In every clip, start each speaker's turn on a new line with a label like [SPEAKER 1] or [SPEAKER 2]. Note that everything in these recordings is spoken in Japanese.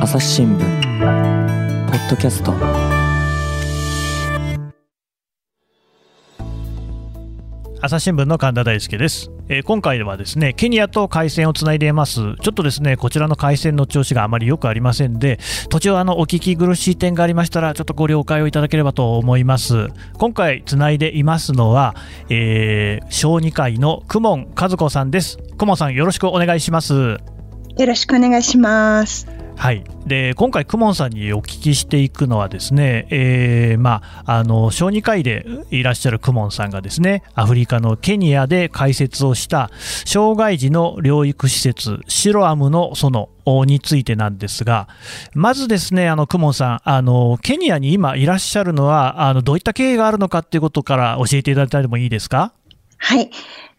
[SPEAKER 1] 朝日新聞ポッドキャスト。
[SPEAKER 2] 朝日新聞の神田大輔です、えー、今回はですねケニアと回線をつないでいます。ちょっとですねこちらの回線の調子があまり良くありませんで途中あのお聞き苦しい点がありましたらちょっとご了解をいただければと思います。今回つないでいますのは、えー、小児科医の公文和子さんです。公文さんよろしくお願いします。よ
[SPEAKER 3] ろしくお願いします。
[SPEAKER 2] はい、で今回、クモンさんにお聞きしていくのはですね、えーまあ、あの小児科医でいらっしゃるクモンさんがですねアフリカのケニアで開設をした障害児の療育施設シロアムの園についてなんですがまずですねあのクモンさんあのケニアに今いらっしゃるのはあのどういった経緯があるのかということから教えていただいてもいいですか？
[SPEAKER 3] はい。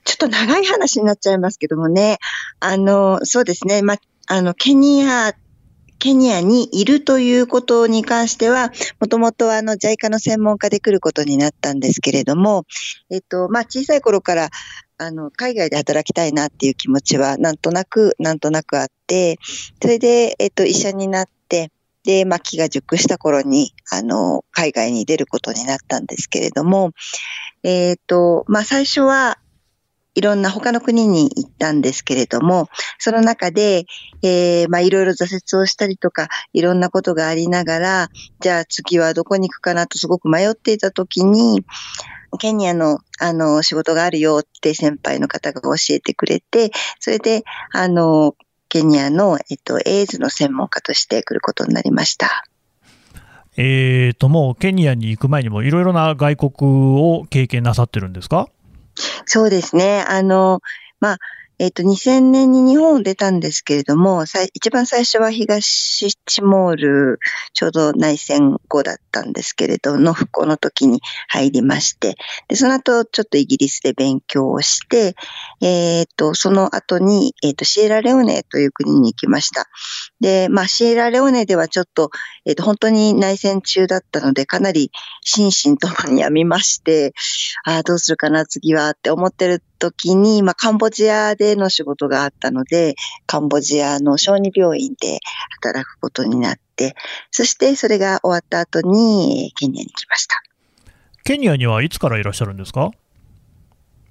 [SPEAKER 3] ちょっと長い話になっちゃいますけどもね、あの、そうですね、まあの、ケニアケニアにいるということに関しては、もともとあの JICA の専門家で来ることになったんですけれども、えっと、まあ、小さい頃から、あの、海外で働きたいなっていう気持ちは、なんとなく、なんとなくあって、それで、えっと、医者になって、で、まあ、気が熟した頃に、あの、海外に出ることになったんですけれども、えっ、と、まあ、最初は、いろんな他の国に行ったんですけれども、その中で、えー、まあいろいろ挫折をしたりとか、いろんなことがありながら、じゃあ次はどこに行くかなとすごく迷っていた時に、ケニアの、あの、仕事があるよって先輩の方が教えてくれて、それで、あの、ケニアの、えっと、エイズの専門家として来ることになりました。
[SPEAKER 2] えーと、もうケニアに行く前にもいろいろな外国を経験なさってるんですか？
[SPEAKER 3] そうですね。あの、まあ、えっ、と、2000年に日本を出たんですけれども、一番最初は東チモール、ちょうど内戦後だったんですけれど、の復興の時に入りまして、で、その後、ちょっとイギリスで勉強をして、えっ、と、その後に、えっ、と、シエラレオネという国に行きました。で、まあ、シエラレオネではちょっと、えっ、と、本当に内戦中だったので、かなり心身ともに病みまして、ああ、どうするかな、次はって思ってる時に、まあ、カンボジアでの仕事があったので、カンボジアの小児病院で働くことになって、そしてそれが終わった後にケニアに来ました。
[SPEAKER 2] ケニアにはいつからいらっしゃるんですか？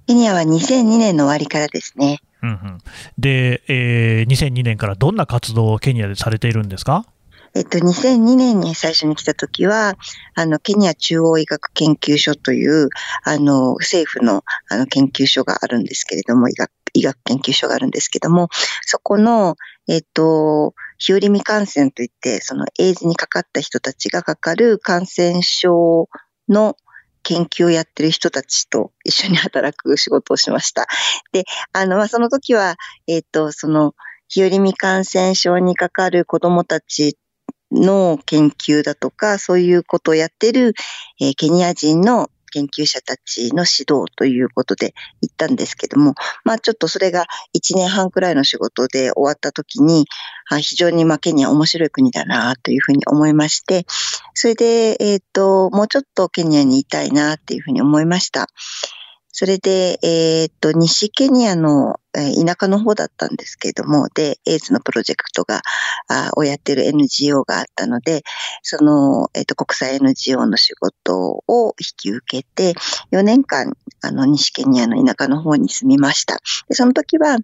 [SPEAKER 3] ケニアは2002年の終わりからですね。
[SPEAKER 2] うんうん、で、えー、2002年からどんな活動をケニアでされているんですか？
[SPEAKER 3] えっと、2002年に最初に来た時は、あの、ケニア中央医学研究所という、あの、政府の、あの、研究所があるんですけれども、医学、医学研究所があるんですけども、そこの、えっと、日和見感染といって、その、エイズにかかった人たちがかかる感染症の研究をやってる人たちと一緒に働く仕事をしました。で、あの、まあ、その時は、えっと、その、日和見感染症にかかる子供たちの研究だとか、そういうことをやってる、えー、ケニア人の研究者たちの指導ということで行ったんですけども、まあちょっとそれが1年半くらいの仕事で終わった時に、あ非常にまあケニア面白い国だなというふうに思いまして、それで、えっ、ー、と、もうちょっとケニアにいたいなっていうふうに思いました。それで、えっ、と、西ケニアの、田舎の方だったんですけれども、で、エイズのプロジェクトが、あをやってる NGO があったので、その、えっ、と、国際 NGO の仕事を引き受けて、4年間、あの、西ケニアの田舎の方に住みました。で、その時は、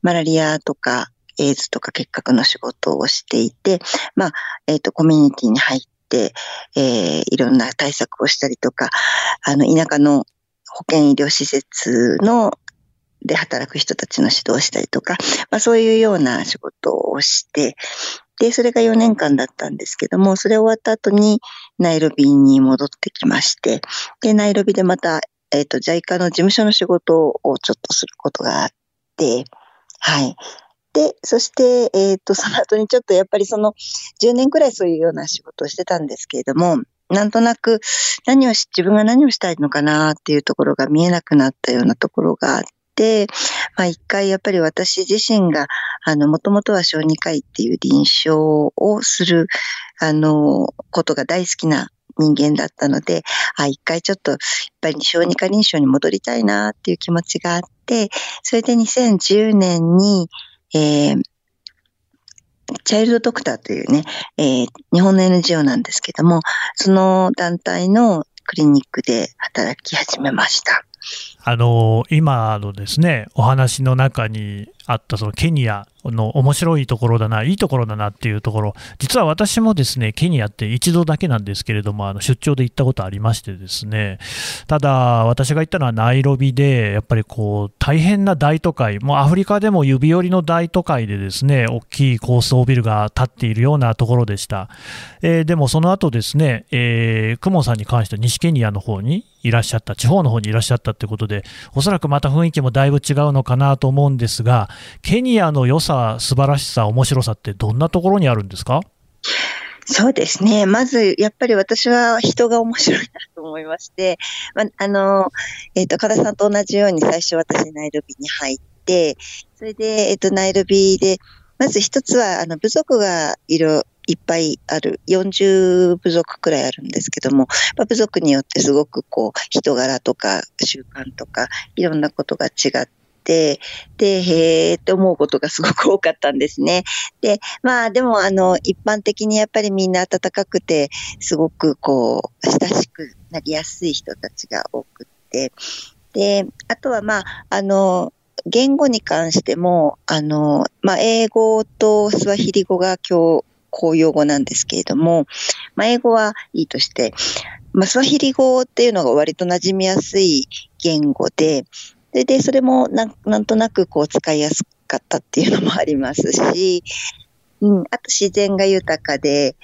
[SPEAKER 3] マラリアとか、エイズとか結核の仕事をしていて、まあ、えっ、と、コミュニティに入って、えー、いろんな対策をしたりとか、あの、田舎の保健医療施設ので働く人たちの指導をしたりとか、まあそういうような仕事をして、で、それが4年間だったんですけども、それ終わった後にナイロビに戻ってきまして、で、ナイロビでまた、えっ、ー、と、JICA の事務所の仕事をちょっとすることがあって、はい。で、そして、えっ、ー、と、その後にちょっとやっぱりその10年くらいそういうような仕事をしてたんですけれども、なんとなく何をし、自分が何をしたいのかなっていうところが見えなくなったようなところがあって、まあ一回やっぱり私自身が、あの、もともとは小児科医っていう臨床をする、あの、ことが大好きな人間だったので、あ、一回ちょっと、やっぱり小児科臨床に戻りたいなっていう気持ちがあって、それで2010年に、えー、チャイルドドクターというね、えー、日本の NGO なんですけども、その団体のクリニックで働き始めました。
[SPEAKER 2] あの今のですねお話の中にあったそのケニアの面白いところだな、いいところだなっていうところ、実は私もですねケニアって一度だけなんですけれども、あの出張で行ったことありましてですね、ただ、私が行ったのはナイロビで、やっぱりこう大変な大都会、もうアフリカでも指折りの大都会でですね大きい高層ビルが建っているようなところでした。えー、でもその後ですね、えー、クモさんに関しては西ケニアの方にいらっしゃった、地方の方にいらっしゃったということで、おそらくまた雰囲気もだいぶ違うのかなと思うんですが、ケニアの良さ、素晴らしさ、面白さってどんなところにあるんですか？
[SPEAKER 3] そうですね。まず、やっぱり私は人が面白いなと思いまして、まあの、えっ、ー、と、加田さんと同じように最初私ナイロビに入って、それで、えっ、ー、と、ナイロビで、まず一つは、あの、部族がいる、いっぱいある、40部族くらいあるんですけども、まあ、部族によってすごくこう、人柄とか習慣とか、いろんなことが違って、で、へーって思うことがすごく多かったんですね。で、まあでもあの、一般的にやっぱりみんな温かくて、すごくこう、親しくなりやすい人たちが多くて、で、あとはまあ、あの、言語に関しても、あの、まあ、英語とスワヒリ語が今日、公用語なんですけれども、まあ、英語はいいとして、まあ、スワヒリ語っていうのが割と馴染みやすい言語で、で、でそれもなんなんとなくこう使いやすかったっていうのもありますし、うん、あと自然が豊かで、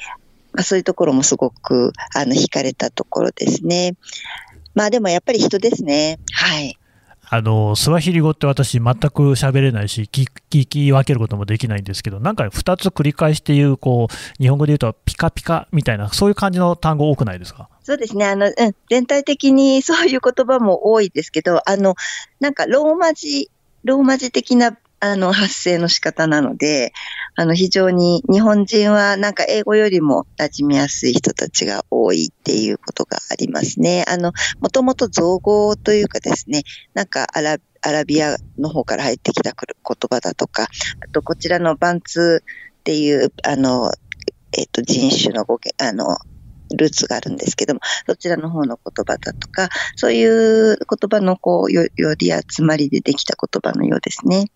[SPEAKER 3] まあ、そういうところもすごくあの惹かれたところですね。まあでもやっぱり人ですね。はい。
[SPEAKER 2] あのスワヒリ語って私、全く喋れないし聞、聞き分けることもできないんですけど、なんか2つ繰り返して言う、こう日本語で言うと、ピカピカみたいな、そういう感じの単語多くないですか？
[SPEAKER 3] そうですねあの、うん、全体的にそういう言葉も多いですけど、あのなんかローマ字、ローマ字的なあの、発声の仕方なので、あの、非常に日本人はなんか英語よりも馴染みやすい人たちが多いっていうことがありますね。あの、もともと造語というかですね、なんかアラアラビアの方から入ってきた言葉だとか、あとこちらのバンツっていう、あの、えっ、と、人種の語源、あの、ルーツがあるんですけども、そちらの方の言葉だとか、そういう言葉のこうより集まりでできた言葉のようですね。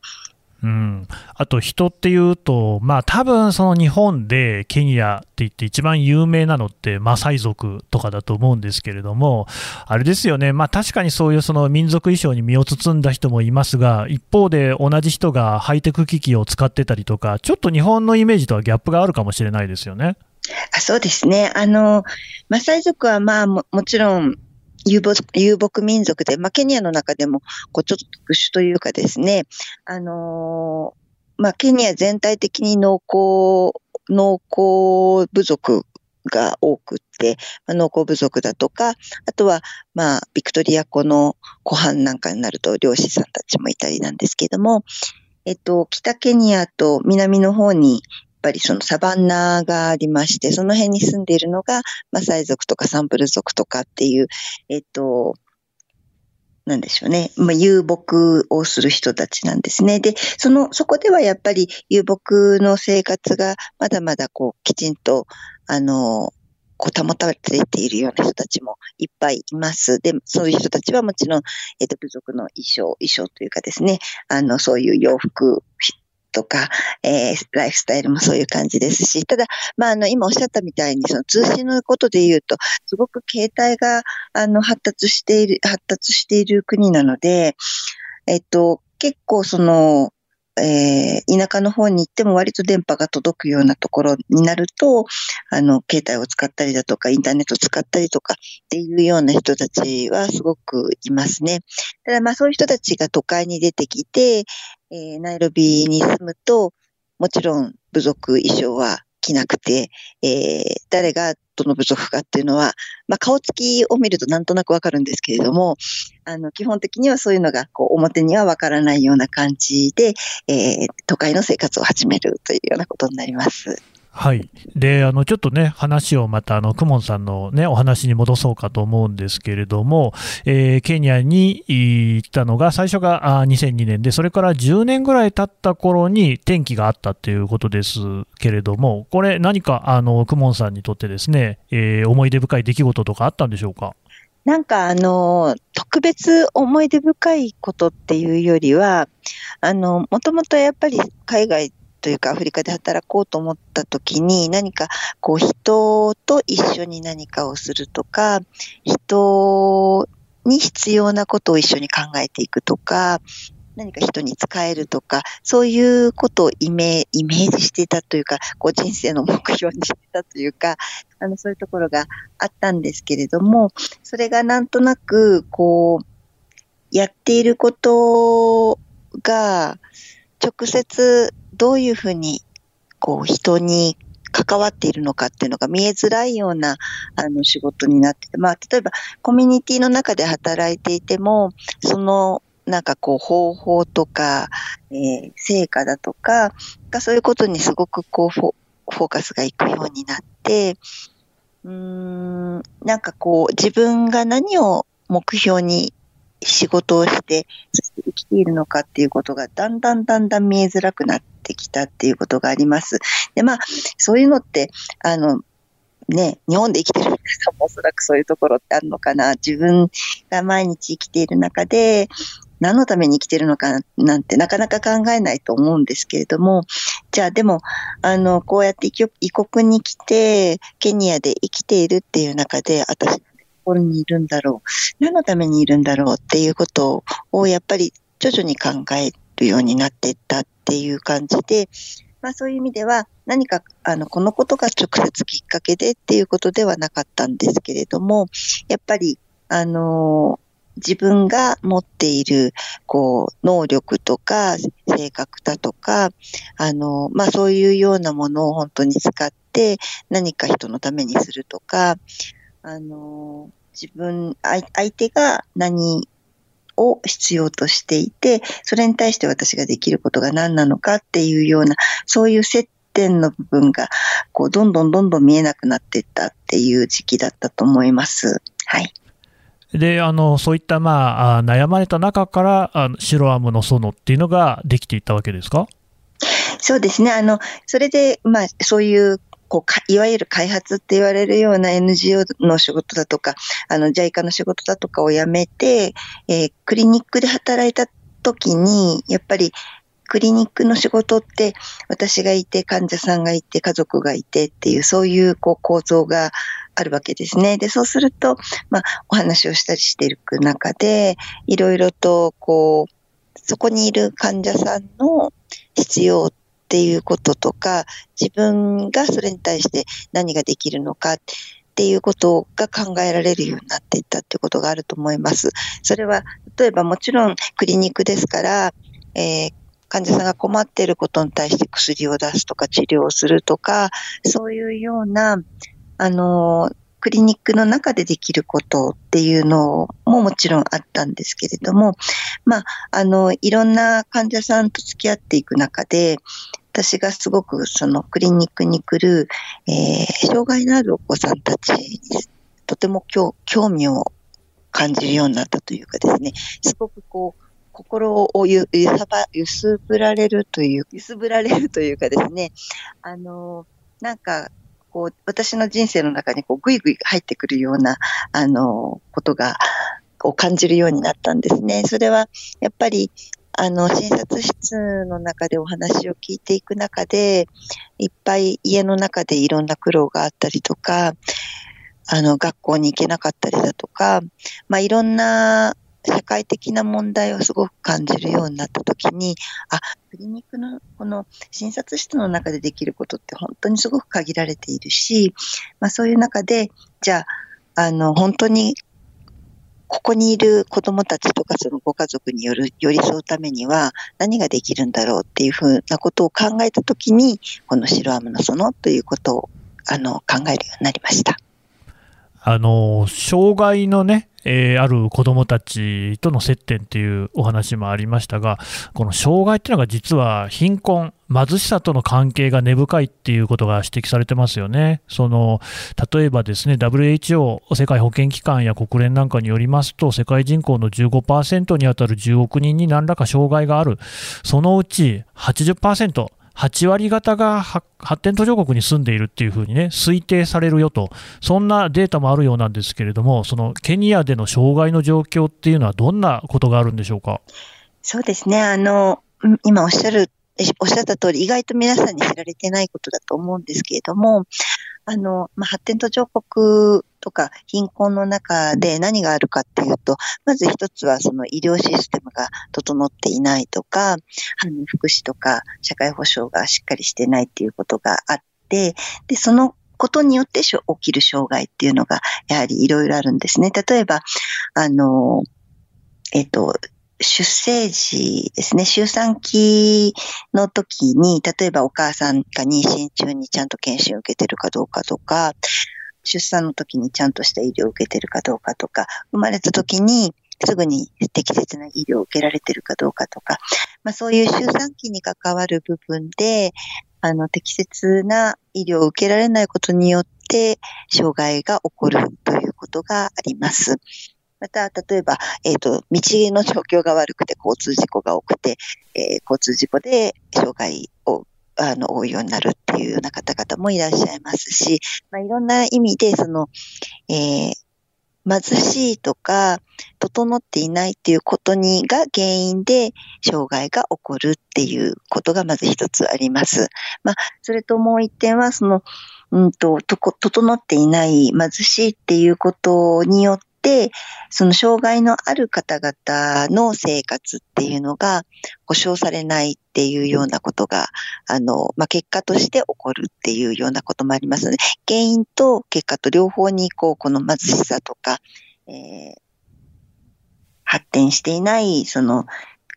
[SPEAKER 2] うん、あと人っていうと、まあ多分その日本でケニアって言って一番有名なのってマサイ族とかだと思うんですけれども、あれですよね、まあ確かにそういうその民族衣装に身を包んだ人もいますが、一方で同じ人がハイテク機器を使ってたりとか、ちょっと日本のイメージとはギャップがあるかもしれないですよね。
[SPEAKER 3] あそうですね。あの、マサイ族はまあももちろん遊牧遊牧民族で、まあ、ケニアの中でも、こう、ちょっと特殊というかですね、あの、まあ、ケニア全体的に農耕、農耕部族が多くって、まあ、農耕部族だとか、あとは、まあ、ビクトリア湖の湖畔なんかになると漁師さんたちもいたりなんですけども、えっと、北ケニアと南の方にぱりそのサバンナがありまして、その辺に住んでいるのが、マサイ族とかサンプル族とかっていう、えっと、なんでしょうね。まあ、遊牧をする人たちなんですね。で、その、そこではやっぱり遊牧の生活がまだまだこう、きちんと、あの、こう保たれているような人たちもいっぱいいます。で、そういう人たちはもちろん、えっ、と、部族の衣装、衣装というかですね、あの、そういう洋服とか、えー、ライフスタイルもそういう感じですし、ただ、まあ、あの、今おっしゃったみたいに、その通信のことで言うと、すごく携帯が、あの、発達している、発達している国なので、えっと、結構その、えー、田舎の方に行っても割と電波が届くようなところになると、あの、携帯を使ったりだとか、インターネットを使ったりとかっていうような人たちはすごくいますね。ただまあそういう人たちが都会に出てきて、えー、ナイロビに住むと、もちろん部族衣装は着なくて、えー、誰がどの部族かっていうのは、まあ、顔つきを見るとなんとなくわかるんですけれども、あの、基本的にはそういうのが、こう、表にはわからないような感じで、えー、都会の生活を始めるというようなことになります。
[SPEAKER 2] はい。で、あの、ちょっとね、話をまた、あの、クモンさんのね、お話に戻そうかと思うんですけれども、えーケニアに行ったのが、最初があ2002年で、それから10年ぐらい経った頃に転機があったということですけれども、これ、何か、あの、クモンさんにとってですね、えー思い出深い出来事とかあったんでしょうか？
[SPEAKER 3] なんかあの、特別思い出深いことっていうよりは、あの、もともとやっぱり海外というかアフリカで働こうと思った時に何かこう人と一緒に何かをするとか、人に必要なことを一緒に考えていくとか、何か人に使えるとか、そういうことをイメイメージしていたというか、こう人生の目標にしてたというか、あの、そういうところがあったんですけれども、それがなんとなく、こう、やっていることが、直接どういうふうに、こう、人に関わっているのかっていうのが見えづらいような、あの、仕事になってて、まあ、例えば、コミュニティの中で働いていても、その、なんかこう、方法とか、えー成果だとか、そういうことにすごくこう、フォフォーカスがいくようになって、うーん、なんかこう、自分が何を目標に仕事をして、そして生きているのかっていうことがだんだんだんだん見えづらくなってきたっていうことがあります。で、まあ、そういうのって、あの、ね、日本で生きてる皆さんもおそらくそういうところってあるのかな。自分が毎日生きている中で、何のために生きてるのかなんてなかなか考えないと思うんですけれども、じゃあでも、あの、こうやって異国異国に来て、ケニアで生きているっていう中で、私、ここにいるんだろう。何のためにいるんだろうっていうことを、やっぱり徐々に考えるようになっていったっていう感じで、まあそういう意味では、何か、あの、このことが直接きっかけでっていうことではなかったんですけれども、やっぱり、あの自分が持っている、こう、能力とか、性格だとか、あの、まあ、そういうようなものを本当に使って、何か人のためにするとか、あの、自分、相相手が何を必要としていて、それに対して私ができることが何なのかっていうような、そういう接点の部分が、こう、どんどんどんどん見えなくなっていったっていう時期だったと思います。はい。
[SPEAKER 2] で、あの、そういった、まあ、あ悩まれた中から、あの白アームの園っていうのができていったわけですか？
[SPEAKER 3] そうですね。あの、それで、まあ、そういう、こうか、いわゆる開発って言われるような NGO の仕事だとか、あの、JICA の仕事だとかをやめて、えークリニックで働いた時に、やっぱり、クリニックの仕事って、私がいて、患者さんがいて、家族がいてっていう、そういう、こう、構造があるわけですね。で、そうすると、まあ、お話をしたりしていく中で、いろいろと、こう、そこにいる患者さんの必要っていうこととか、自分がそれに対して何ができるのかっていうことが考えられるようになっていったってことがあると思います。それは、例えばもちろんクリニックですから、えー患者さんが困っていることに対して薬を出すとか治療をするとか、そういうような、あの、クリニックの中でできることっていうのももちろんあったんですけれども、まあ、あの、いろんな患者さんと付き合っていく中で、私がすごくそのクリニックに来る、えー障害のあるお子さんたちにとても興味を感じるようになったというかですね、すごくこう、心をゆゆさば揺すぶられるという、揺すぶられるというかですね、あの、なんか、こう、私の人生の中にこう、ぐいぐい入ってくるような、あの、ことが、を感じるようになったんですね。それは、やっぱり、あの、診察室の中でお話を聞いていく中で、いっぱい家の中でいろんな苦労があったりとか、あの、学校に行けなかったりだとか、まあ、いろんな社会的な問題をすごく感じるようになったときに、あ、クリニックのこの診察室の中でできることって本当にすごく限られているし、まあ、そういう中で、じゃあ、あの、本当にここにいる子供たちとかそのご家族による寄り添うためには何ができるんだろうっていうふうなことを考えた時に、この白アムの園ということをあの考えるようになりました。
[SPEAKER 2] あの障害のね、えー、ある子どもたちとの接点っていうお話もありましたが、この障害っていうのが実は貧困、貧しさとの関係が根深いっていうことが指摘されてますよね。その例えばですね、WHO、世界保健機関や国連なんかによりますと、世界人口の15%に当たる10億人に何らか障害がある、そのうち80%、8割方が発展途上国に住んでいるっていうふうにね、推定されるよと、そんなデータもあるようなんですけれども、そのケニアでの障害の状況っていうのは、どんなことがあるんでしょうか？
[SPEAKER 3] そうですね、あの今おっしゃるおっしゃった通り、意外と皆さんに知られてないことだと思うんですけれども、あの、まあ、発展途上国とか貧困の中で何があるかっていうと、まず一つはその医療システムが整っていないとか、あの福祉とか社会保障がしっかりしてないっていうことがあって、で、そのことによって起きる障害っていうのが、やはりいろいろあるんですね。例えば、あの、えっと、出生時ですね、出産期の時に、例えばお母さんが妊娠中にちゃんと検診を受けてるかどうかとか、出産の時にちゃんとした医療を受けてるかどうかとか、生まれた時にすぐに適切な医療を受けられてるかどうかとか、まあそういう出産期に関わる部分で、あの、適切な医療を受けられないことによって、障害が起こるということがあります。また、例えば、えっ、ー、と、道の状況が悪くて交通事故が多くて、えー、交通事故で障害あの、多いようになるっていうような方々もいらっしゃいますし、まあ、いろんな意味で、その、えー、貧しいとか、整っていないっていうことにが原因で障害が起こるっていうことがまず一つあります。まあ、それともう一点は、その、うんと、と整っていない貧しいっていうことによって、その障害のある方々の生活っていうのが保障されないっていうようなことが、あの、まあ、結果として起こるっていうようなこともありますので、原因と結果と両方に、こう、この貧しさとか、えー、発展していない、その、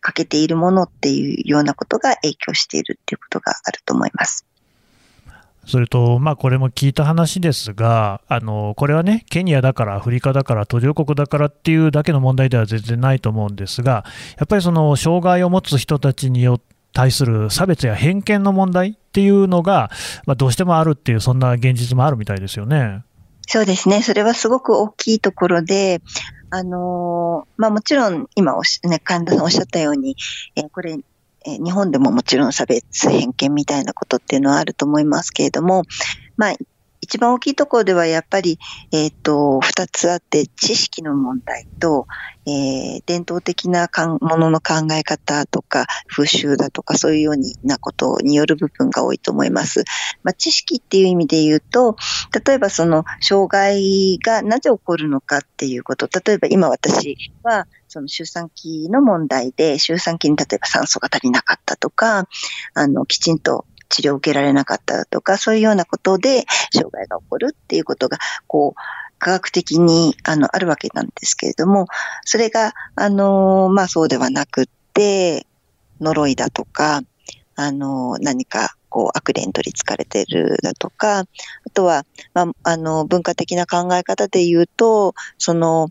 [SPEAKER 3] 欠けているものっていうようなことが影響しているっていうことがあると思います。
[SPEAKER 2] それと、まあ、これも聞いた話ですが、あのこれはね、ケニアだから、アフリカだから、途上国だからっていうだけの問題では全然ないと思うんですが、やっぱりその障害を持つ人たちによって、対する差別や偏見の問題っていうのが、まあ、どうしてもあるっていう、そんな現実もあるみたいですよね。
[SPEAKER 3] そうですね。それはすごく大きいところで、あのまあもちろん今おし、ね、神田さんおっしゃったように、えー、これえ日本でももちろん差別、偏見みたいなことっていうのはあると思いますけれども、まあ、一番大きいところではやっぱり、えっ、ー、と、二つあって、知識の問題と、えー、伝統的なものの考え方とか、風習だとか、そういうようなことによる部分が多いと思います。まあ、知識っていう意味で言うと、例えばその、障害がなぜ起こるのかっていうこと、例えば今私は、その出産期の問題で、出産期に例えば酸素が足りなかったとか、あの、きちんと治療を受けられなかったとか、そういうようなことで障害が起こるっていうことが、こう、科学的にあのあるわけなんですけれども、それが、あの、まあそうではなくって、呪いだとか、あの、何かこう悪霊に取り憑かれてるだとか、あとは、まあ、あの、文化的な考え方で言うと、その、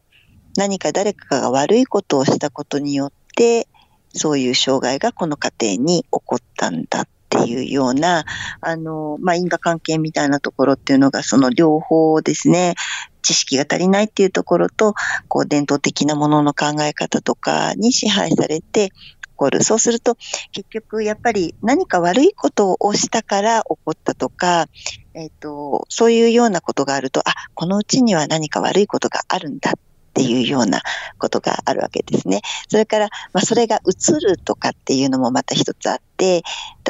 [SPEAKER 3] 何か誰かが悪いことをしたことによって、そういう障害がこの家庭に起こったんだていうような、あの、まあ、因果関係みたいなところっていうのが、その両方ですね、知識が足りないっていうところと、こう、伝統的なものの考え方とかに支配されて、起こる。そうすると、結局、やっぱり何か悪いことをしたから起こったとか、えっ、ー、と、そういうようなことがあると、あ、このうちには何か悪いことがあるんだっていうようなことがあるわけですね。それから、まあ、それがうるとかっていうのもまた一つあって、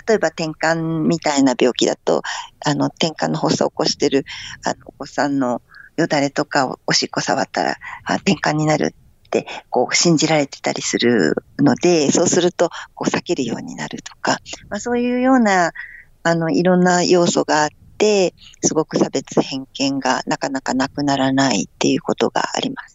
[SPEAKER 3] 例えば転換みたいな病気だと、あの、転換の発作を起こしてる、あの、お子さんのよだれとかをおしっこ触ったら、あ転換になるって、こう、信じられてたりするので、そうすると、こう、避けるようになるとか、まあ、そういうような、あの、いろんな要素があって、すごく差別偏見がなかなかなくならないっていうことがあります。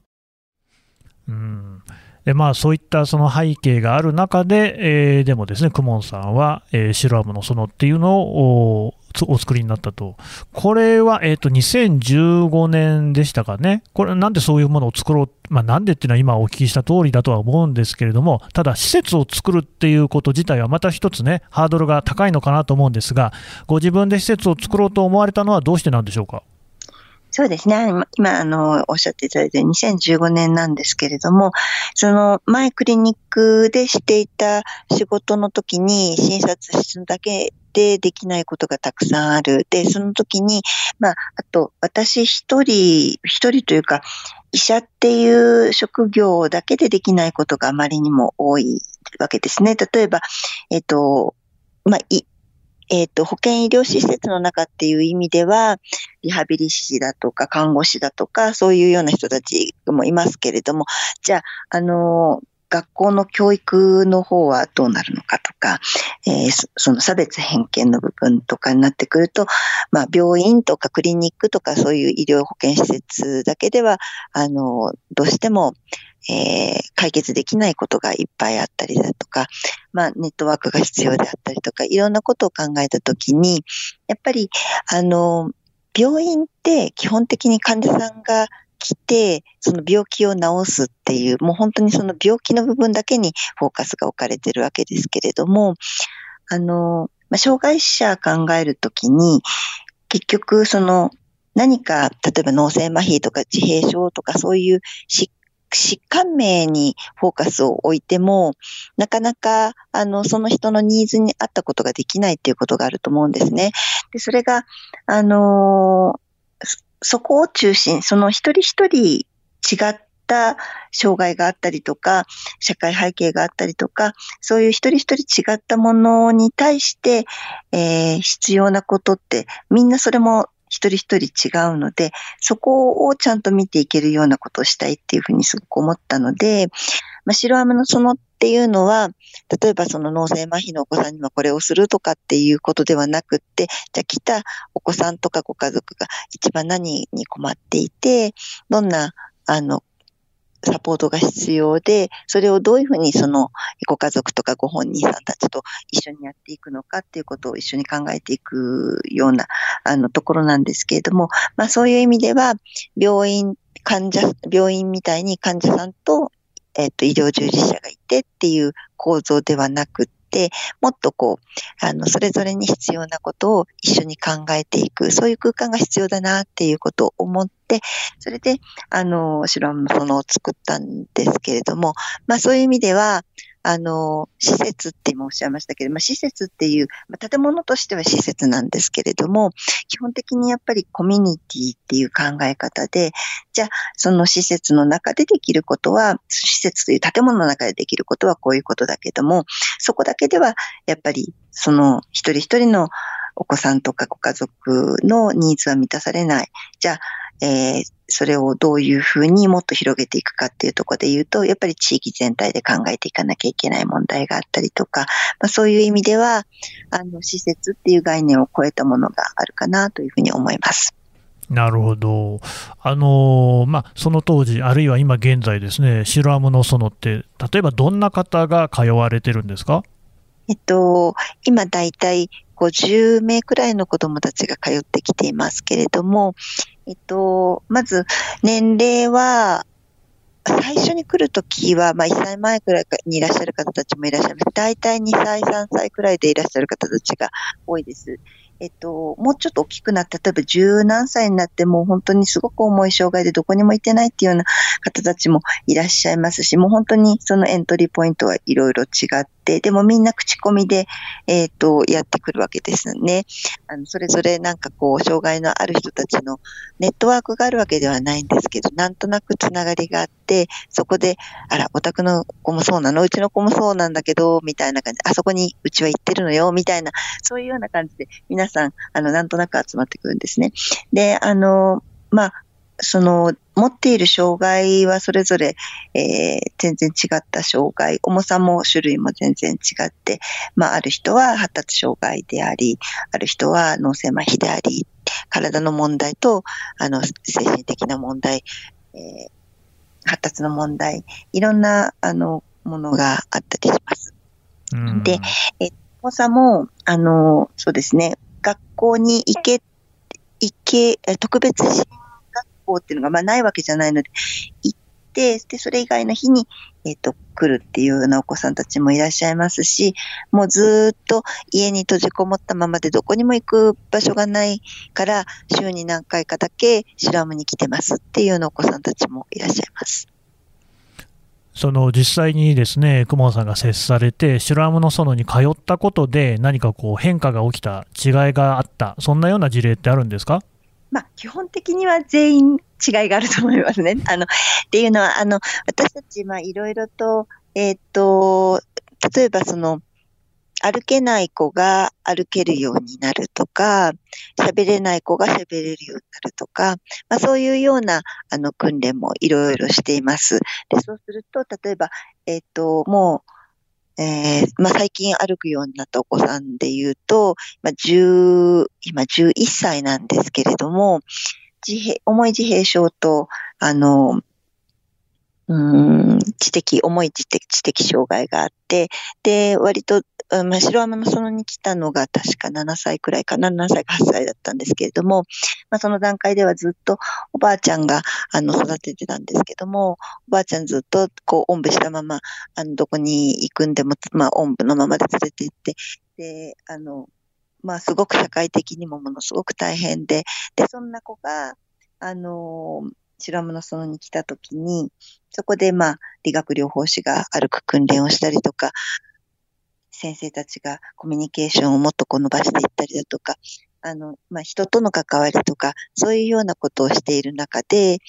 [SPEAKER 2] でまあ、そういったその背景がある中で、えーでもですね、クモンさんは、えー、シロアムの園っていうのをお作りになったと。これは、えっ、と、2015年でしたかね。これ、なんでそういうものを作ろう、まあ、なんでっていうのは今お聞きした通りだとは思うんですけれども、ただ、施設を作るっていうこと自体はまた一つね、ハードルが高いのかなと思うんですが、ご自分で施設を作ろうと思われたのはどうしてなんでしょうか？
[SPEAKER 3] そうですね。今、あの、おっしゃっていただいた2015年なんですけれども、その前クリニックでしていた仕事の時に診察室だけでできないことがたくさんある。で、その時に、まあ、あと、私一人、一人というか、医者っていう職業だけでできないことがあまりにも多いわけですね。例えば、えっ、と、まあ、い、えっ、と、保健医療施設の中っていう意味では、リハビリ士だとか、看護師だとか、そういうような人たちもいますけれども、じゃあ、あの、学校の教育の方はどうなるのかとか、えーそその差別偏見の部分とかになってくると、まあ、病院とかクリニックとかそういう医療保健施設だけでは、あの、どうしても、えー解決できないことがいっぱいあったりだとか、まあ、ネットワークが必要であったりとか、いろんなことを考えたときに、やっぱり、あの、病院って基本的に患者さんが来て、その病気を治すっていう、もう本当にその病気の部分だけにフォーカスが置かれてるわけですけれども、あの、まあ、障害者考えるときに、結局その何か、例えば脳性麻痺とか自閉症とかそういう疾疾患名にフォーカスを置いても、なかなか、あの、その人のニーズに合ったことができないっていうことがあると思うんですね。で、それが、あのそこを中心、その一人一人違った障害があったりとか、社会背景があったりとか、そういう一人一人違ったものに対して、えー必要なことって、みんなそれも一人一人違うので、そこをちゃんと見ていけるようなことをしたいっていうふうにすごく思ったので、まあ、白アメの園っていうのは、例えばその脳性麻痺のお子さんにはこれをするとかっていうことではなくって、じゃあ来たお子さんとかご家族が一番何に困っていて、どんな、あの、サポートが必要で、それをどういうふうにそのご家族とかご本人さんたちと一緒にやっていくのかっていうことを一緒に考えていくようなあのところなんですけれども、まあそういう意味では、病院、患者、病院みたいに患者さんと、えっ、と、医療従事者がいてっていう構造ではなくてて、もっとこう、あの、それぞれに必要なことを一緒に考えていく、そういう空間が必要だなっていうことを思って、それで、あの、白アンのを作ったんですけれども、まあそういう意味では、あの、施設って今おっしゃいましたけど、まあ施設っていう、まあ、建物としては施設なんですけれども、基本的にやっぱりコミュニティっていう考え方で、じゃあその施設の中でできることは、施設という建物の中でできることはこういうことだけども、そこだけではやっぱりその一人一人のお子さんとかご家族のニーズは満たされない。じゃあ、えーそれをどういうふうにもっと広げていくかっていうところで言うと、やっぱり地域全体で考えていかなきゃいけない問題があったりとか、まあ、そういう意味では、あの、施設っていう概念を超えたものがあるかなというふうに思います。
[SPEAKER 2] なるほど、あのーまあ、その当時、あるいは今現在ですね、白アムの園って、例えばどんな方が通われてるんですか？
[SPEAKER 3] えっと、今だいたい50名くらいの子供たちが通ってきていますけれども、えっと、まず年齢は、最初に来るときは、まあ、1歳前くらいにいらっしゃる方たちもいらっしゃいます。大体2歳、3歳くらいでいらっしゃる方たちが多いです。えっと、もうちょっと大きくなって、例えば十何歳になってもう本当にすごく重い障害でどこにも行ってないっていうような方たちもいらっしゃいますし、もう本当にそのエントリーポイントはいろいろ違って、でもみんな口コミで、えっと、やってくるわけですね。あの、それぞれなんかこう、障害のある人たちのネットワークがあるわけではないんですけど、なんとなくつながりがあって、そこで、あら、お宅の子もそうなの？うちの子もそうなんだけど、みたいな感じ、あそこにうちは行ってるのよ、みたいな、そういうような感じで、皆さん、あの、なんとなく集まってくるんですね。で、あの、まあ、その、持っている障害はそれぞれ、えー、全然違った障害、重さも種類も全然違って、まあ、ある人は発達障害であり、ある人は脳性麻痺であり、体の問題と、あの、精神的な問題、えー、発達の問題、いろんな、あの、ものがあったりします。で、え重さも、あの、そうですね、学校に行け、行け、特別支援学校っていうのが、まあ、ないわけじゃないので、行って、で、それ以外の日に、えっ、ー、と、来るっていうようなお子さんたちもいらっしゃいますし、もうずっと家に閉じこもったままでどこにも行く場所がないから、週に何回かだけシラムに来てますっていうようなお子さんたちもいらっしゃいます。
[SPEAKER 2] その実際にですね、公文さんが接されて、シュラムの園に通ったことで、何かこう変化が起きた、違いがあった、そんなような事例ってあるんですか？
[SPEAKER 3] まあ、基本的には全員違いがあると思いますね。あの、っていうのは、あの、私たち、まあ、いろいろと、えっ、ー、と、例えばその、歩けない子が歩けるようになるとか、喋れない子が喋れるようになるとか、まあ、そういうようなあの訓練もいろいろしています。でそうすると、例えば、えっ、ー、と、もう、えー、まあ、最近歩くようになったお子さんで言うと、まあ、10今11歳なんですけれども、自閉重い自閉症と、あの、うん、知的、重い知的知的障害があって、で、割とまあ、白浜の園に来たのが確か7歳くらいかな、7歳か8歳だったんですけれども、まあ、その段階ではずっとおばあちゃんがあの育ててたんですけども、おばあちゃんずっとこう、おんぶしたまま、あの、どこに行くんでも、まあ、おんぶのままで連れて行って、で、あの、まあ、すごく社会的にもものすごく大変で、で、そんな子が、あの、白浜の園に来た時に、そこでまあ、理学療法士が歩く訓練をしたりとか、先生たちがコミュニケーションをもっとこう伸ばしていったりだとか、あの、まあ、人との関わりとか、そういうようなことをしている中で、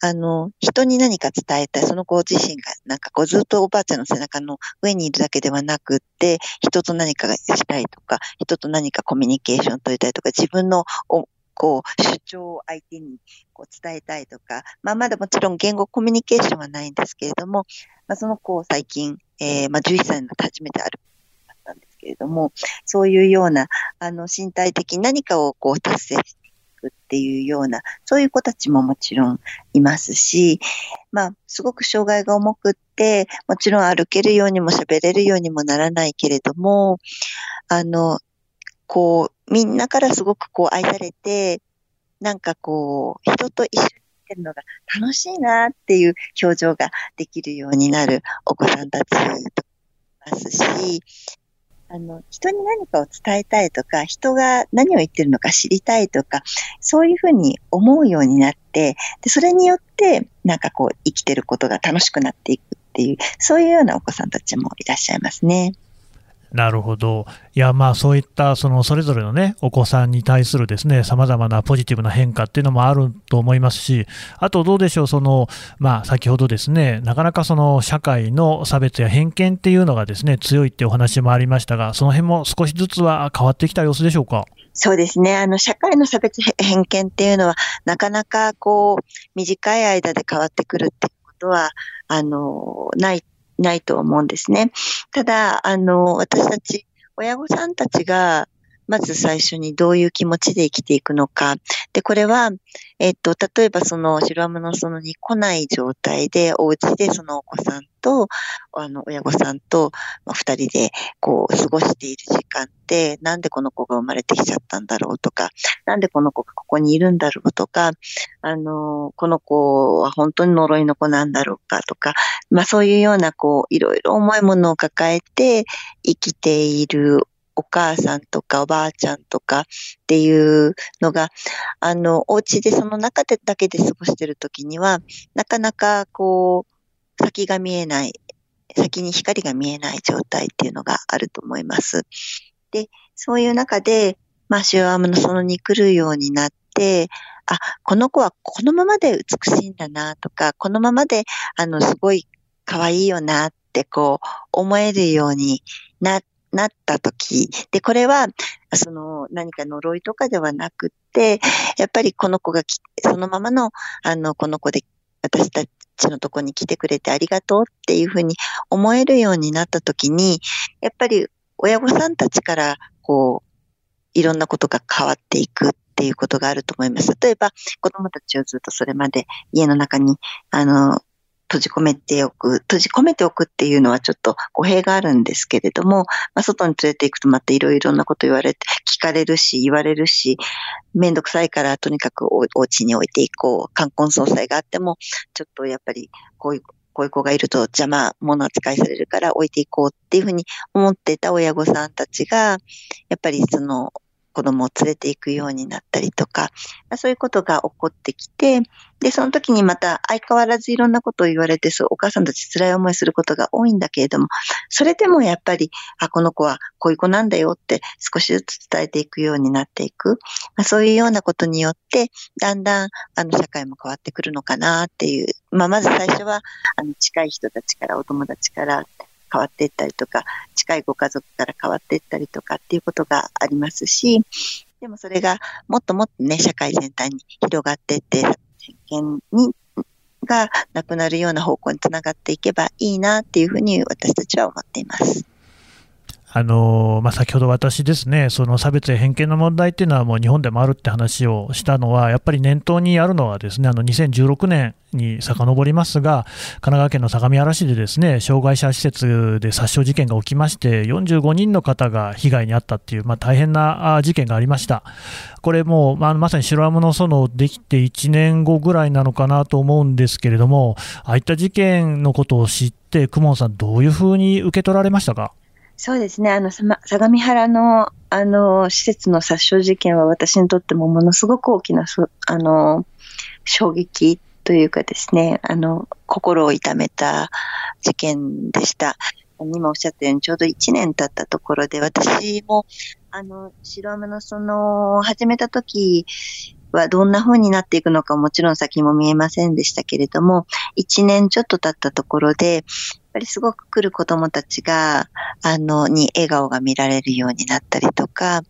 [SPEAKER 3] あの、人に何か伝えたい、その子自身が、なんかこうずっとおばあちゃんの背中の上にいるだけではなくって、人と何かがしたいとか、人と何かコミュニケーションを取りたいとか、自分のこう、主張を相手にこう伝えたいとか、まあ、まだもちろん言語コミュニケーションはないんですけれども、まあ、その子を最近、えー、まあ、11歳になって初めてあるけれども、そういうような、あの、身体的に何かをこう達成していくっていうような、そういう子たちももちろんいますし、まあ、すごく障害が重くって、もちろん歩けるようにも喋れるようにもならないけれども、あの、こう、みんなからすごくこう愛されて、なんかこう、人と一緒にてるのが楽しいなっていう表情ができるようになるお子さんたちとますし、あの、人に何かを伝えたいとか、人が何を言ってるのか知りたいとか、そういうふうに思うようになって、で、それによって、なんかこう、生きてることが楽しくなっていくっていう、そういうようなお子さんたちもいらっしゃいますね。
[SPEAKER 2] なるほど。いや、まあそういったそのそれぞれのね、お子さんに対するですね、様々なポジティブな変化っていうのもあると思いますし、あとどうでしょう、その、まあ先ほどですね、なかなかその社会の差別や偏見っていうのがですね、強いってお話もありましたが、その辺も少しずつは変わってきた様子でしょうか？
[SPEAKER 3] そうですね。あの、社会の差別偏見っていうのは、なかなかこう、短い間で変わってくるってことは、あの、ないないと思うんですね。ただ、あの、私たち、親御さんたちが、まず最初にどういう気持ちで生きていくのか。で、これは、えっと、例えばその白浜の園に来ない状態で、お家でそのお子さんと、あの、親御さんと、まあ、二人で、こう、過ごしている時間って、なんでこの子が生まれてきちゃったんだろうとか、なんでこの子がここにいるんだろうとか、あの、この子は本当に呪いの子なんだろうかとか、まあそういうような、こう、いろいろ重いものを抱えて生きているお母さんとかおばあちゃんとかっていうのが、あの、お家でその中でだけで過ごしてるときには、なかなかこう、先が見えない、先に光が見えない状態っていうのがあると思います。で、そういう中で、まあ、シュアームの園に来るようになって、あ、この子はこのままで美しいんだなとか、このままで、あの、すごい可愛いよなってこう、思えるようになってなった時、で、これは、その、何か呪いとかではなくて、やっぱりこの子がそのままの、あの、この子で私たちのとこに来てくれてありがとうっていうふうに思えるようになった時に、やっぱり親御さんたちから、こう、いろんなことが変わっていくっていうことがあると思います。例えば、子供たちをずっとそれまで家の中に、あの、閉じ込めておく、閉じ込めておくっていうのはちょっと語弊があるんですけれども、まあ、外に連れて行くとまたいろいろなこと言われて、聞かれるし、言われるし、めんどくさいからとにかくお家に置いていこう。冠婚葬祭があっても、ちょっとやっぱりこういう、こういう子がいると邪魔物扱いされるから置いていこうっていうふうに思ってた親御さんたちが、やっぱりその子供を連れて行くようになったりとか、そういうことが起こってきて、で、その時にまた相変わらずいろんなことを言われて、そう、お母さんたち辛い思いすることが多いんだけれども、それでもやっぱり、あ、この子はこういう子なんだよって少しずつ伝えていくようになっていく。まあ、そういうようなことによって、だんだん、あの、社会も変わってくるのかなっていう。まあ、まず最初は、あの、近い人たちから、お友達から、変わっていったりとか、近いご家族から変わっていったりとかっていうことがありますし、でもそれがもっともっとね、社会全体に広がっていって、偏見にがなくなるような方向につながっていけばいいなっていうふうに私たちは思っています。
[SPEAKER 2] あのまあ、先ほど私ですね、その差別や偏見の問題っていうのはもう日本でもあるって話をしたのは、やっぱり念頭にあるのはですね、あの2016年に遡りますが、神奈川県の相模原市でですね、障害者施設で殺傷事件が起きまして、45人の方が被害に遭ったっていう、まあ、大変な事件がありました。これもう、まあ、まさに白アムの園できて1年後ぐらいなのかなと思うんですけれども、ああいった事件のことを知って、公文さん、どういうふうに受け取られましたか？
[SPEAKER 3] そうですね。あの、ま相模原の、あの、施設の殺傷事件は私にとってもものすごく大きな、あの、衝撃というかですね、あの、心を痛めた事件でした。今おっしゃったようにちょうど1年経ったところで、私も、あの、白雨のその、始めた時はどんな風になっていくのかもちろん先も見えませんでしたけれども、1年ちょっと経ったところで、やっぱりすごく来る子供たちが、あの、に笑顔が見られるようになったりとか、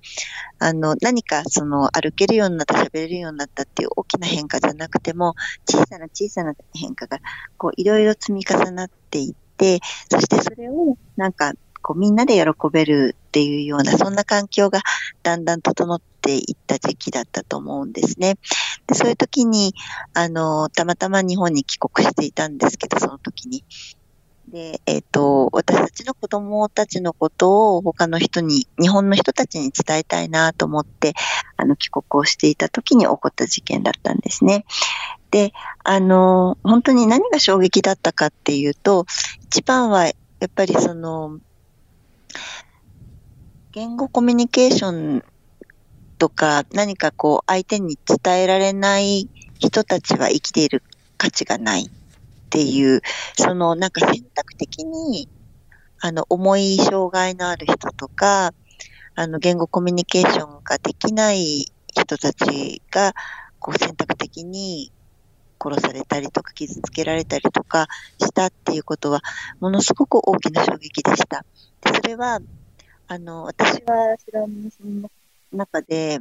[SPEAKER 3] あの、何かその歩けるようになった、喋れるようになったっていう大きな変化じゃなくても、小さな小さな変化が、こう、いろいろ積み重なっていって、そしてそれを、なんか、こう、みんなで喜べるっていうような、そんな環境がだんだん整っていった時期だったと思うんですね。で、そういう時に、あの、たまたま日本に帰国していたんですけど、その時に。で、えっ、ー、と、私たちの子供たちのことを他の人に、日本の人たちに伝えたいなと思って、あの、帰国をしていた時に起こった事件だったんですね。で、あの、本当に何が衝撃だったかっていうと、一番は、やっぱりその、言語コミュニケーションとか、何かこう、相手に伝えられない人たちは生きている価値がないっていう、そのなんか選択的に、あの、重い障害のある人とか、あの、言語コミュニケーションができない人たちが、こう選択的に殺されたりとか傷つけられたりとかしたっていうことは、ものすごく大きな衝撃でした。でそれは、あの、私は白娘の中で、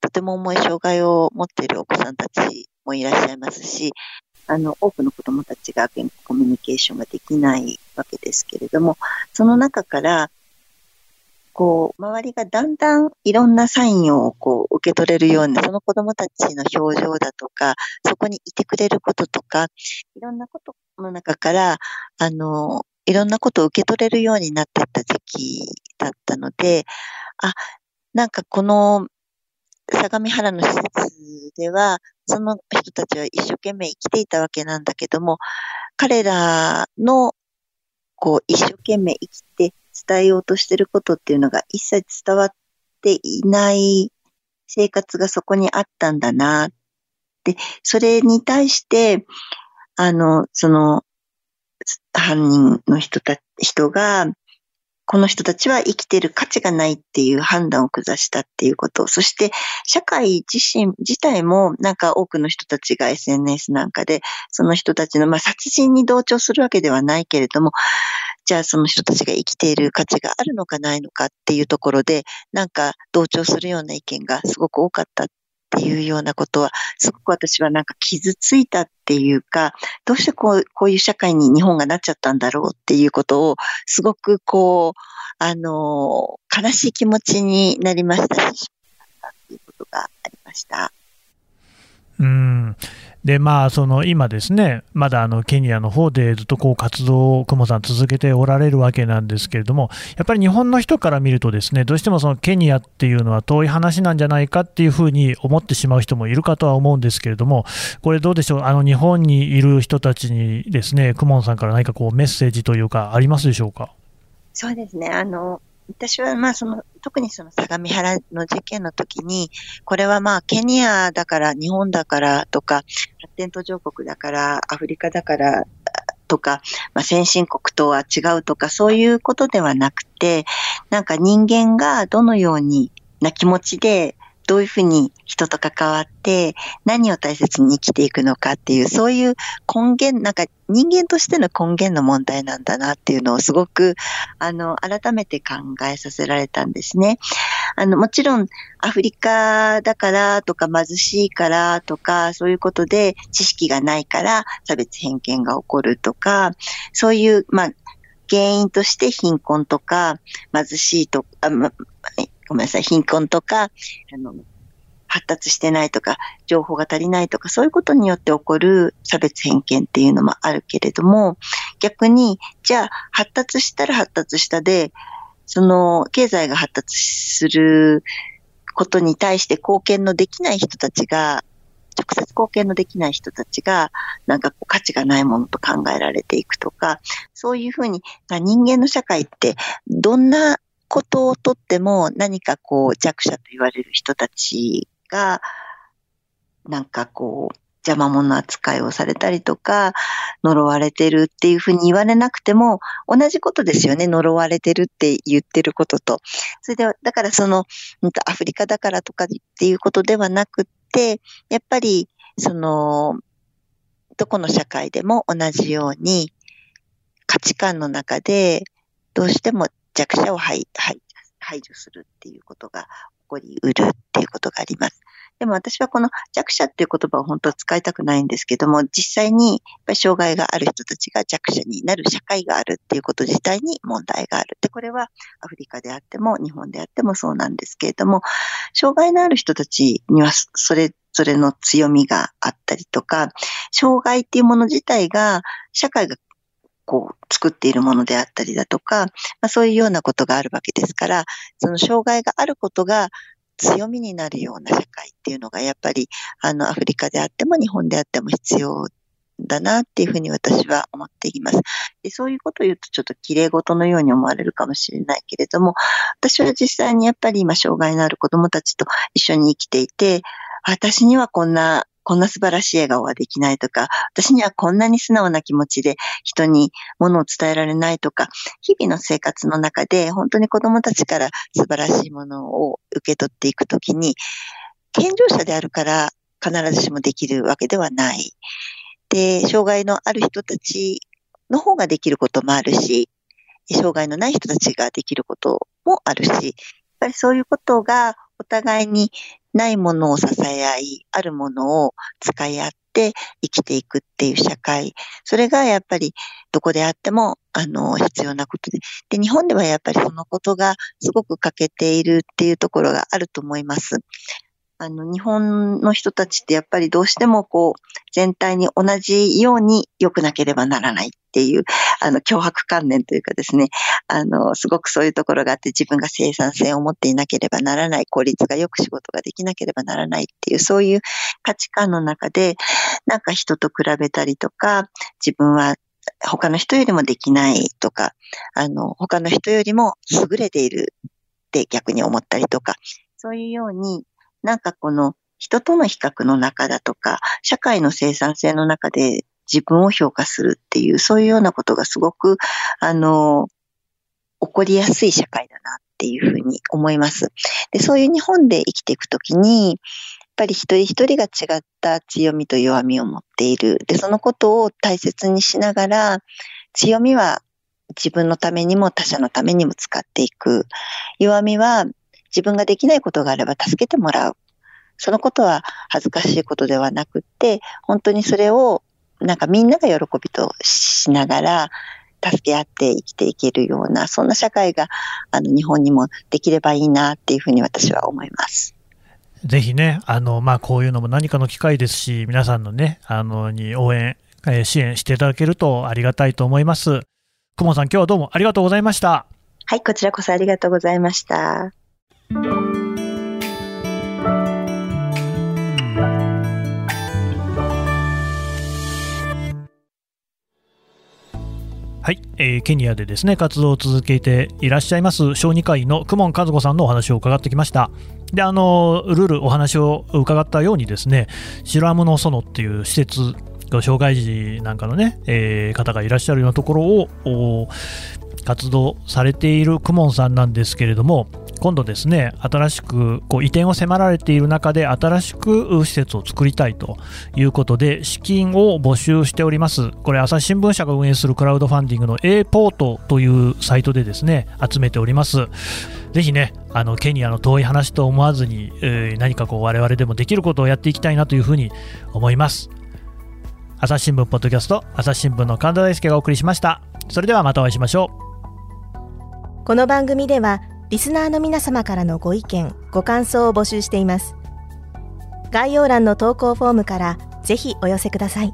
[SPEAKER 3] とても重い障害を持っているお子さんたちもいらっしゃいますし、あの、多くの子供たちが言語コミュニケーションができないわけですけれども、その中から、こう、周りがだんだんいろんなサインをこう受け取れるような、その子供たちの表情だとか、そこにいてくれることとか、いろんなことの中から、あの、いろんなことを受け取れるようになっていった時期だったので、あ、なんかこの相模原の施設では、その人たちは一生懸命生きていたわけなんだけども、彼らの、こう、一生懸命生きて伝えようとしてることっていうのが一切伝わっていない生活がそこにあったんだな。で、それに対して、あの、その、犯人の人た、人が、この人たちは生きてる価値がないっていう判断を下したっていうこと。そして、社会自身、自体も、なんか多くの人たちが SNS なんかで、その人たちの、まあ、殺人に同調するわけではないけれども、じゃあその人たちが生きている価値があるのかないのかっていうところで、なんか同調するような意見がすごく多かったっっていうようなことは、すごく私はなんか傷ついたっていうか、どうしてこう、こういう社会に日本がなっちゃったんだろうっていうことを、すごくこう、あの、悲しい気持ちになりましたし、っていうことがありました。
[SPEAKER 2] うんでまあ、その今ですね、まだあのケニアの方でずっとこう活動を久保さん続けておられるわけなんですけれども、やっぱり日本の人から見ると、ですねどうしてもそのケニアっていうのは遠い話なんじゃないかっていうふうに思ってしまう人もいるかとは思うんですけれども、これどうでしょう、あの日本にいる人たちにですね、久保さんから何かこうメッセージというか、ありますでしょうか？
[SPEAKER 3] そうですねあの私はまあその、特にその相模原の事件の時に、これはまあケニアだから日本だからとか、発展途上国だからアフリカだからとか、まあ、先進国とは違うとか、そういうことではなくて、なんか人間がどのようにな気持ちでどういうふうに人と関わって、何を大切に生きていくのかっていう、そういう根源、なんか人間としての根源の問題なんだなっていうのをすごく、あの、改めて考えさせられたんですね。あの、もちろん、アフリカだからとか貧しいからとか、そういうことで知識がないから差別偏見が起こるとか、そういう、まあ、原因として貧困とか貧しいとか、ま、ごめんなさい、貧困とか、あの、発達してないとか、情報が足りないとか、そういうことによって起こる差別偏見っていうのもあるけれども、逆に、じゃあ、発達したら発達したで、その、経済が発達することに対して貢献のできない人たちが、直接貢献のできない人たちが、なんかこう価値がないものと考えられていくとか、そういうふうに、人間の社会って、どんなことをとっても何かこう弱者と言われる人たちが、なんかこう、邪魔者扱いをされたりとか、呪われてるっていうふうに言われなくても、同じことですよね。呪われてるって言ってることと。それで、だからその、アフリカだからとかっていうことではなくって、やっぱり、その、どこの社会でも同じように、価値観の中で、どうしても弱者を排排除するっていうことが起こりうるっていうことがあります。でも私はこの弱者っていう言葉を本当は使いたくないんですけども、実際にやっぱり障害がある人たちが弱者になる社会があるっていうこと自体に問題がある。で、これはアフリカであっても日本であってもそうなんですけれども、障害のある人たちにはそれぞれの強みがあったりとか、障害っていうもの自体が社会がこう作っているものであったりだとか、まあ、そういうようなことがあるわけですから、その障害があることが強みになるような社会っていうのがやっぱりあのアフリカであっても日本であっても必要だなっていうふうに私は思っています。でそういうことを言うとちょっと綺麗事のように思われるかもしれないけれども、私は実際にやっぱり今障害のある子供たちと一緒に生きていて、私にはこんなこんな素晴らしい笑顔はできないとか、私にはこんなに素直な気持ちで人にものを伝えられないとか、日々の生活の中で本当に子供たちから素晴らしいものを受け取っていくときに、健常者であるから必ずしもできるわけではない。で、障害のある人たちの方ができることもあるし、障害のない人たちができることもあるし、やっぱりそういうことがお互いにないものを支え合い、あるものを使い合って生きていくっていう社会。それがやっぱりどこであっても、あの、必要なことで。で、日本ではやっぱりそのことがすごく欠けているっていうところがあると思います。あの、日本の人たちってやっぱりどうしてもこう、全体に同じように良くなければならないっていう、あの、脅迫観念というかですね、あの、すごくそういうところがあって自分が生産性を持っていなければならない、効率がよく仕事ができなければならないっていう、そういう価値観の中で、なんか人と比べたりとか、自分は他の人よりもできないとか、あの、他の人よりも優れているって逆に思ったりとか、そういうように、なんかこの人との比較の中だとか、社会の生産性の中で自分を評価するっていう、そういうようなことがすごく、あの、起こりやすい社会だなっていうふうに思います。で、そういう日本で生きていくときに、やっぱり一人一人が違った強みと弱みを持っている。で、そのことを大切にしながら、強みは自分のためにも他者のためにも使っていく。弱みは自分ができないことがあれば助けてもらう。そのことは恥ずかしいことではなくって、本当にそれをなんかみんなが喜びとしながら、助け合って生きていけるような、そんな社会があの日本にもできればいいなっていうふうに私は思います。
[SPEAKER 2] ぜひね、あのまあ、こういうのも何かの機会ですし、皆さんのね、あのに応援、えー支援していただけるとありがたいと思います。くもさん、今日はどうもありがとうございました。
[SPEAKER 3] はい、こちらこそありがとうございました。
[SPEAKER 2] はい、えーケニアでですね活動を続けていらっしゃいます小児科医の公文和子さんのお話を伺ってきました。であのルールお話を伺ったようにですね白アムの園っていう施設障害児なんかのね、えー方がいらっしゃるようなところを活動されている公文さんなんですけれども今度ですね新しくこう移転を迫られている中で新しく施設を作りたいということで資金を募集しております。これ朝日新聞社が運営するクラウドファンディングの A ポートというサイトでですね集めております。ぜひねあのケニアの遠い話と思わずに、えー何かこう我々でもできることをやっていきたいなというふうに思います。朝日新聞ポッドキャスト朝日新聞の神田大輔がお送りしました。それではまたお会いしましょう。
[SPEAKER 4] この番組ではリスナーの皆様からのご意見ご感想を募集しています。概要欄の投稿フォームからぜひお寄せください。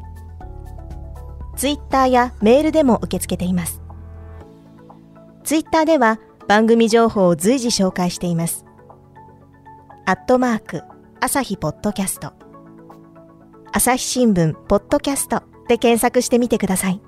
[SPEAKER 4] ツイッターやメールでも受け付けています。ツイッターでは番組情報を随時紹介しています。アットマーク朝日ポッドキャスト。朝日新聞ポッドキャストで検索してみてください。